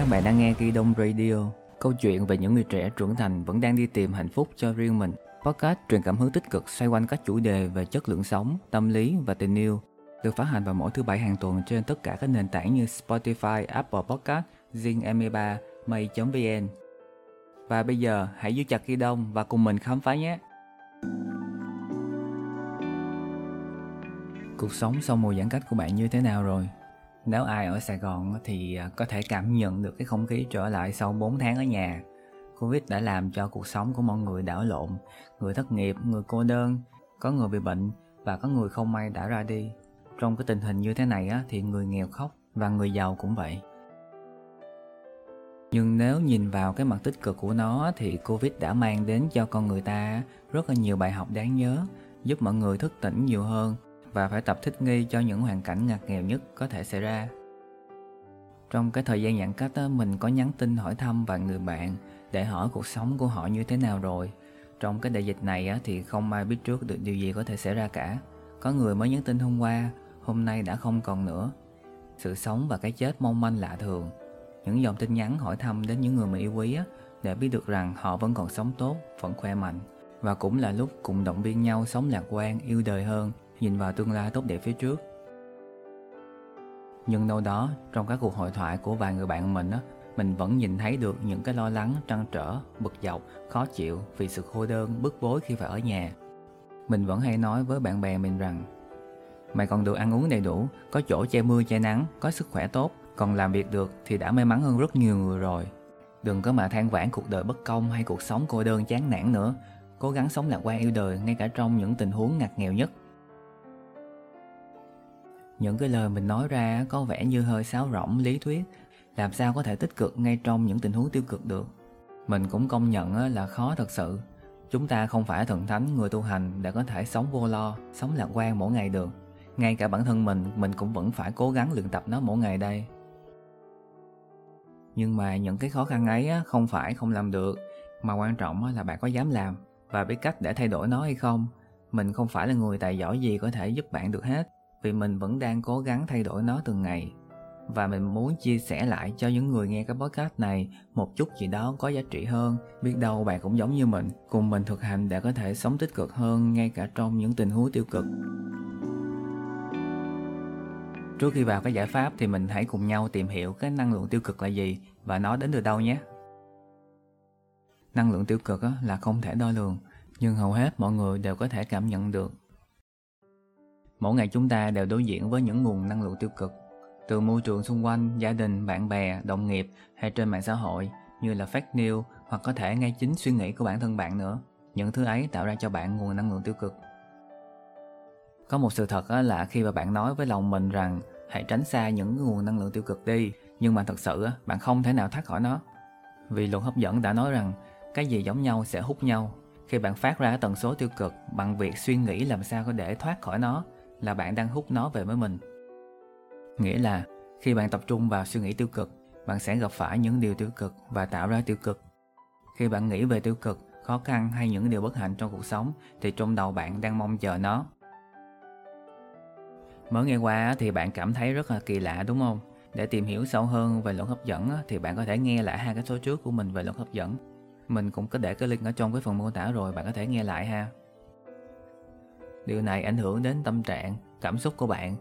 Các bạn đang nghe Ghi Đông Radio, câu chuyện về những người trẻ trưởng thành vẫn đang đi tìm hạnh phúc cho riêng mình. Podcast truyền cảm hứng tích cực xoay quanh các chủ đề về chất lượng sống, tâm lý và tình yêu. Được phát hành vào mỗi thứ bảy hàng tuần trên tất cả các nền tảng như Spotify, Apple Podcast, Zing M3, May.vn. Và bây giờ hãy giữ chặt Ghi Đông và cùng mình khám phá nhé! Cuộc sống sau mùa giãn cách của bạn như thế nào rồi? Nếu ai ở Sài Gòn thì à, có thể cảm nhận được cái không khí trở lại sau 4 tháng ở nhà. Covid đã làm cho cuộc sống của mọi người đảo lộn, người thất nghiệp, người cô đơn, có người bị bệnh và có người không may đã ra đi. Trong cái tình hình như thế này á, thì người nghèo khóc và người giàu cũng vậy. Nhưng nếu nhìn vào cái mặt tích cực của nó thì Covid đã mang đến cho con người ta rất là nhiều bài học đáng nhớ, giúp mọi người thức tỉnh nhiều hơn và phải tập thích nghi cho những hoàn cảnh ngặt nghèo nhất có thể xảy ra. Trong cái thời gian giãn cách mình có nhắn tin hỏi thăm vài người bạn để hỏi cuộc sống của họ như thế nào rồi. Trong cái đại dịch này á, thì không ai biết trước được điều gì có thể xảy ra cả. Có người mới nhắn tin hôm qua, hôm nay đã không còn nữa. Sự sống và cái chết mong manh lạ thường. Những dòng tin nhắn hỏi thăm đến những người mình yêu quý á, để biết được rằng họ vẫn còn sống tốt, vẫn khỏe mạnh. Và cũng là lúc cùng động viên nhau sống lạc quan, yêu đời hơn nhìn vào tương lai tốt đẹp phía trước. Nhưng đâu đó, trong các cuộc hội thoại của vài người bạn mình á, mình vẫn nhìn thấy được những cái lo lắng, trăn trở, bực dọc, khó chịu vì sự cô đơn, bức bối khi phải ở nhà. Mình vẫn hay nói với bạn bè mình rằng Mày còn được ăn uống đầy đủ, có chỗ che mưa che nắng, có sức khỏe tốt, còn làm việc được thì đã may mắn hơn rất nhiều người rồi. Đừng có mà than vãn cuộc đời bất công hay cuộc sống cô đơn chán nản nữa. Cố gắng sống lạc quan yêu đời ngay cả trong những tình huống ngặt nghèo nhất. Những cái lời mình nói ra có vẻ như hơi sáo rỗng lý thuyết, làm sao có thể tích cực ngay trong những tình huống tiêu cực được. Mình cũng công nhận là khó thật sự. Chúng ta không phải thần thánh người tu hành để có thể sống vô lo, sống lạc quan mỗi ngày được. Ngay cả bản thân mình, mình cũng vẫn phải cố gắng luyện tập nó mỗi ngày đây. Nhưng mà những cái khó khăn ấy không phải không làm được, mà quan trọng là bạn có dám làm và biết cách để thay đổi nó hay không. Mình không phải là người tài giỏi gì có thể giúp bạn được hết vì mình vẫn đang cố gắng thay đổi nó từng ngày. Và mình muốn chia sẻ lại cho những người nghe cái podcast này một chút gì đó có giá trị hơn. Biết đâu bạn cũng giống như mình, cùng mình thực hành để có thể sống tích cực hơn ngay cả trong những tình huống tiêu cực. Trước khi vào cái giải pháp thì mình hãy cùng nhau tìm hiểu cái năng lượng tiêu cực là gì và nó đến từ đâu nhé. Năng lượng tiêu cực là không thể đo lường, nhưng hầu hết mọi người đều có thể cảm nhận được. Mỗi ngày chúng ta đều đối diện với những nguồn năng lượng tiêu cực từ môi trường xung quanh, gia đình, bạn bè, đồng nghiệp hay trên mạng xã hội như là fake news hoặc có thể ngay chính suy nghĩ của bản thân bạn nữa. Những thứ ấy tạo ra cho bạn nguồn năng lượng tiêu cực. Có một sự thật là khi mà bạn nói với lòng mình rằng hãy tránh xa những nguồn năng lượng tiêu cực đi, nhưng mà thật sự bạn không thể nào thoát khỏi nó. Vì luật hấp dẫn đã nói rằng cái gì giống nhau sẽ hút nhau. Khi bạn phát ra tần số tiêu cực bằng việc suy nghĩ làm sao có để thoát khỏi nó là bạn đang hút nó về với mình. Nghĩa là, khi bạn tập trung vào suy nghĩ tiêu cực, bạn sẽ gặp phải những điều tiêu cực và tạo ra tiêu cực. Khi bạn nghĩ về tiêu cực, khó khăn hay những điều bất hạnh trong cuộc sống thì trong đầu bạn đang mong chờ nó. Mới nghe qua thì bạn cảm thấy rất là kỳ lạ, đúng không? Để tìm hiểu sâu hơn về luật hấp dẫn thì bạn có thể nghe lại hai cái số trước của mình về luật hấp dẫn. Mình cũng có để cái link ở trong cái phần mô tả rồi, bạn có thể nghe lại ha điều này ảnh hưởng đến tâm trạng, cảm xúc của bạn,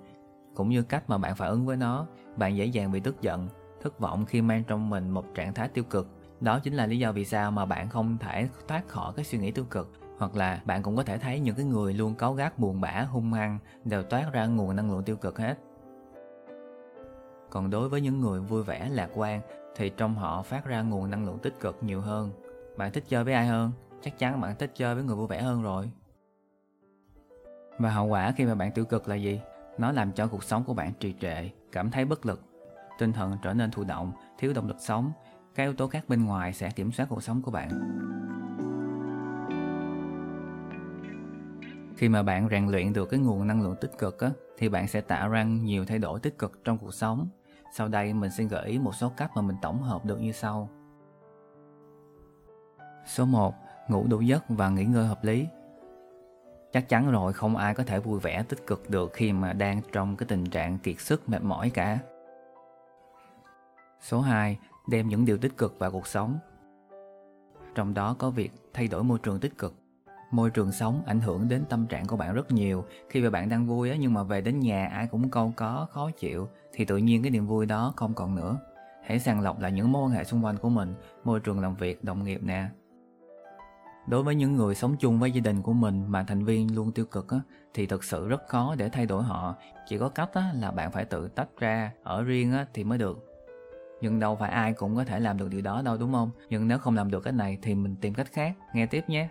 cũng như cách mà bạn phản ứng với nó. Bạn dễ dàng bị tức giận, thất vọng khi mang trong mình một trạng thái tiêu cực. Đó chính là lý do vì sao mà bạn không thể thoát khỏi cái suy nghĩ tiêu cực, hoặc là bạn cũng có thể thấy những cái người luôn cáu gắt, buồn bã, hung hăng, đều toát ra nguồn năng lượng tiêu cực hết. Còn đối với những người vui vẻ, lạc quan, thì trong họ phát ra nguồn năng lượng tích cực nhiều hơn. Bạn thích chơi với ai hơn? Chắc chắn bạn thích chơi với người vui vẻ hơn rồi và hậu quả khi mà bạn tiêu cực là gì? Nó làm cho cuộc sống của bạn trì trệ, cảm thấy bất lực, tinh thần trở nên thụ động, thiếu động lực sống. Các yếu tố khác bên ngoài sẽ kiểm soát cuộc sống của bạn. Khi mà bạn rèn luyện được cái nguồn năng lượng tích cực á, thì bạn sẽ tạo ra nhiều thay đổi tích cực trong cuộc sống. Sau đây mình xin gợi ý một số cách mà mình tổng hợp được như sau. Số 1. Ngủ đủ giấc và nghỉ ngơi hợp lý. Chắc chắn rồi không ai có thể vui vẻ tích cực được khi mà đang trong cái tình trạng kiệt sức mệt mỏi cả. Số 2. đem những điều tích cực vào cuộc sống. Trong đó có việc thay đổi môi trường tích cực. Môi trường sống ảnh hưởng đến tâm trạng của bạn rất nhiều. Khi mà bạn đang vui á, nhưng mà về đến nhà ai cũng câu có, khó chịu thì tự nhiên cái niềm vui đó không còn nữa. Hãy sàng lọc lại những mối quan hệ xung quanh của mình, môi trường làm việc, đồng nghiệp nè, đối với những người sống chung với gia đình của mình mà thành viên luôn tiêu cực á, thì thực sự rất khó để thay đổi họ. Chỉ có cách á, là bạn phải tự tách ra ở riêng á, thì mới được. Nhưng đâu phải ai cũng có thể làm được điều đó đâu đúng không? Nhưng nếu không làm được cách này thì mình tìm cách khác. Nghe tiếp nhé.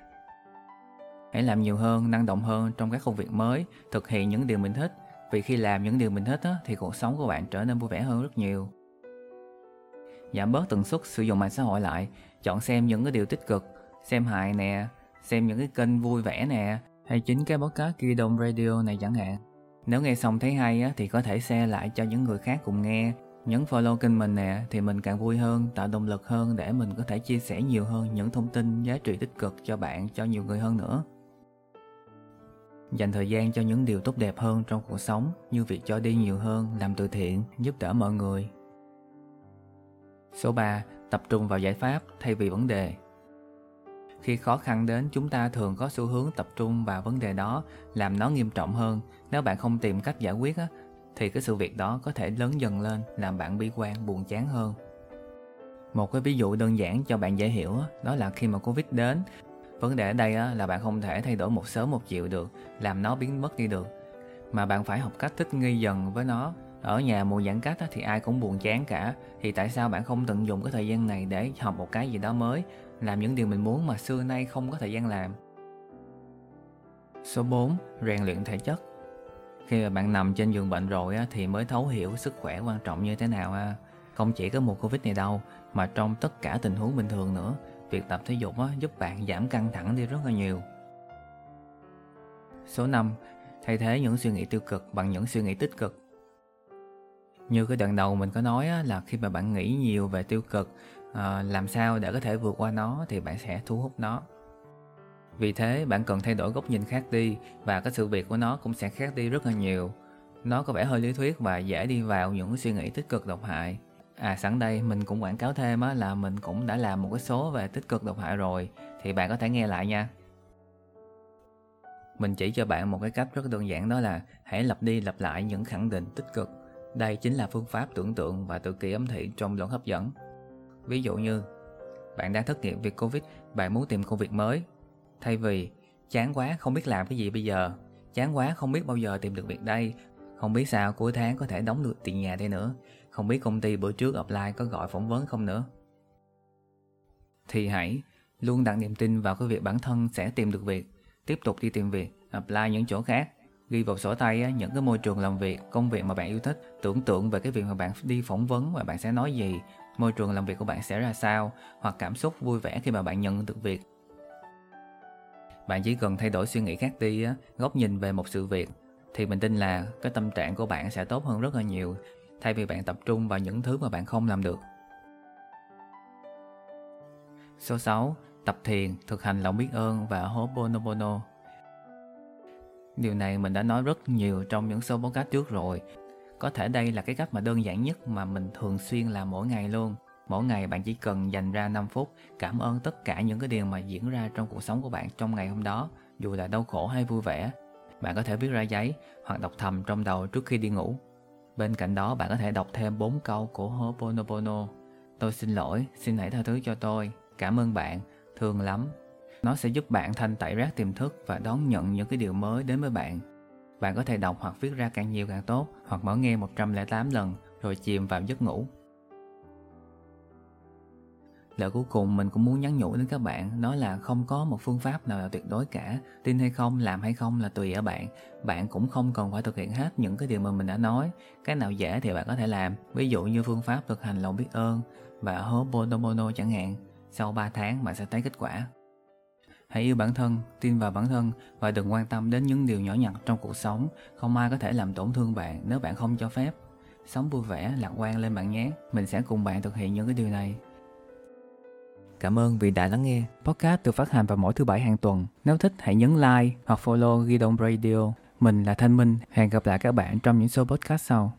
Hãy làm nhiều hơn năng động hơn trong các công việc mới thực hiện những điều mình thích. Vì khi làm những điều mình thích á, thì cuộc sống của bạn trở nên vui vẻ hơn rất nhiều. Giảm bớt tần suất sử dụng mạng xã hội lại. Chọn xem những cái điều tích cực xem hài nè, xem những cái kênh vui vẻ nè, hay chính cái podcast Kỳ Đồng Radio này chẳng hạn. Nếu nghe xong thấy hay á, thì có thể share lại cho những người khác cùng nghe. Nhấn follow kênh mình nè thì mình càng vui hơn, tạo động lực hơn để mình có thể chia sẻ nhiều hơn những thông tin giá trị tích cực cho bạn, cho nhiều người hơn nữa. Dành thời gian cho những điều tốt đẹp hơn trong cuộc sống như việc cho đi nhiều hơn, làm từ thiện, giúp đỡ mọi người. Số 3. Tập trung vào giải pháp thay vì vấn đề khi khó khăn đến chúng ta thường có xu hướng tập trung vào vấn đề đó làm nó nghiêm trọng hơn. Nếu bạn không tìm cách giải quyết á, thì cái sự việc đó có thể lớn dần lên làm bạn bi quan buồn chán hơn. Một cái ví dụ đơn giản cho bạn dễ hiểu đó là khi mà covid đến vấn đề ở đây là bạn không thể thay đổi một sớm một chiều được làm nó biến mất đi được. Mà bạn phải học cách thích nghi dần với nó ở nhà mùa giãn cách thì ai cũng buồn chán cả thì tại sao bạn không tận dụng cái thời gian này để học một cái gì đó mới làm những điều mình muốn mà xưa nay không có thời gian làm. Số 4. Rèn luyện thể chất Khi mà bạn nằm trên giường bệnh rồi thì mới thấu hiểu sức khỏe quan trọng như thế nào ha. Không chỉ có mùa Covid này đâu, mà trong tất cả tình huống bình thường nữa, việc tập thể dục giúp bạn giảm căng thẳng đi rất là nhiều. Số 5. Thay thế những suy nghĩ tiêu cực bằng những suy nghĩ tích cực. Như cái đoạn đầu mình có nói á, là khi mà bạn nghĩ nhiều về tiêu cực à, làm sao để có thể vượt qua nó thì bạn sẽ thu hút nó. Vì thế bạn cần thay đổi góc nhìn khác đi và cái sự việc của nó cũng sẽ khác đi rất là nhiều. Nó có vẻ hơi lý thuyết và dễ đi vào những suy nghĩ tích cực độc hại. À sẵn đây mình cũng quảng cáo thêm á, là mình cũng đã làm một cái số về tích cực độc hại rồi thì bạn có thể nghe lại nha. Mình chỉ cho bạn một cái cách rất đơn giản đó là hãy lặp đi lặp lại những khẳng định tích cực đây chính là phương pháp tưởng tượng và tự kỳ ấm thị trong luận hấp dẫn. Ví dụ như bạn đang thất nghiệp vì Covid, bạn muốn tìm công việc mới. Thay vì chán quá không biết làm cái gì bây giờ, chán quá không biết bao giờ tìm được việc đây, không biết sao cuối tháng có thể đóng được tiền nhà đây nữa, không biết công ty bữa trước apply có gọi phỏng vấn không nữa. Thì hãy luôn đặt niềm tin vào cái việc bản thân sẽ tìm được việc, tiếp tục đi tìm việc, apply những chỗ khác, ghi vào sổ tay những cái môi trường làm việc, công việc mà bạn yêu thích, tưởng tượng về cái việc mà bạn đi phỏng vấn và bạn sẽ nói gì, môi trường làm việc của bạn sẽ ra sao hoặc cảm xúc vui vẻ khi mà bạn nhận được việc. Bạn chỉ cần thay đổi suy nghĩ khác đi góc nhìn về một sự việc thì mình tin là cái tâm trạng của bạn sẽ tốt hơn rất là nhiều thay vì bạn tập trung vào những thứ mà bạn không làm được. Số 6 tập thiền thực hành lòng biết ơn và Ho'oponopono điều này mình đã nói rất nhiều trong những số podcast trước rồi có thể đây là cái cách mà đơn giản nhất mà mình thường xuyên làm mỗi ngày luôn. Mỗi ngày bạn chỉ cần dành ra 5 phút cảm ơn tất cả những cái điều mà diễn ra trong cuộc sống của bạn trong ngày hôm đó, dù là đau khổ hay vui vẻ. Bạn có thể viết ra giấy hoặc đọc thầm trong đầu trước khi đi ngủ. Bên cạnh đó bạn có thể đọc thêm 4 câu của Ho'oponopono. Tôi xin lỗi, xin hãy tha thứ cho tôi. Cảm ơn bạn, thương lắm. Nó sẽ giúp bạn thanh tẩy rác tiềm thức và đón nhận những cái điều mới đến với bạn. Bạn có thể đọc hoặc viết ra càng nhiều càng tốt, hoặc mở nghe 108 lần rồi chìm vào giấc ngủ. Lời cuối cùng mình cũng muốn nhắn nhủ đến các bạn Đó là không có một phương pháp nào là tuyệt đối cả. Tin hay không, làm hay không là tùy ở bạn. Bạn cũng không cần phải thực hiện hết những cái điều mà mình đã nói. Cái nào dễ thì bạn có thể làm. Ví dụ như phương pháp thực hành lòng biết ơn Và Ho'oponopono chẳng hạn. Sau 3 tháng bạn sẽ thấy kết quả. Hãy yêu bản thân, tin vào bản thân và đừng quan tâm đến những điều nhỏ nhặt trong cuộc sống. Không ai có thể làm tổn thương bạn nếu bạn không cho phép. Sống vui vẻ, lạc quan lên bạn nhé. Mình sẽ cùng bạn thực hiện những cái điều này. Cảm ơn vì đã lắng nghe. Podcast được phát hành vào mỗi thứ bảy hàng tuần. Nếu thích hãy nhấn like hoặc follow ghi đông Radio. Mình là Thanh Minh. Hẹn gặp lại các bạn trong những số podcast sau.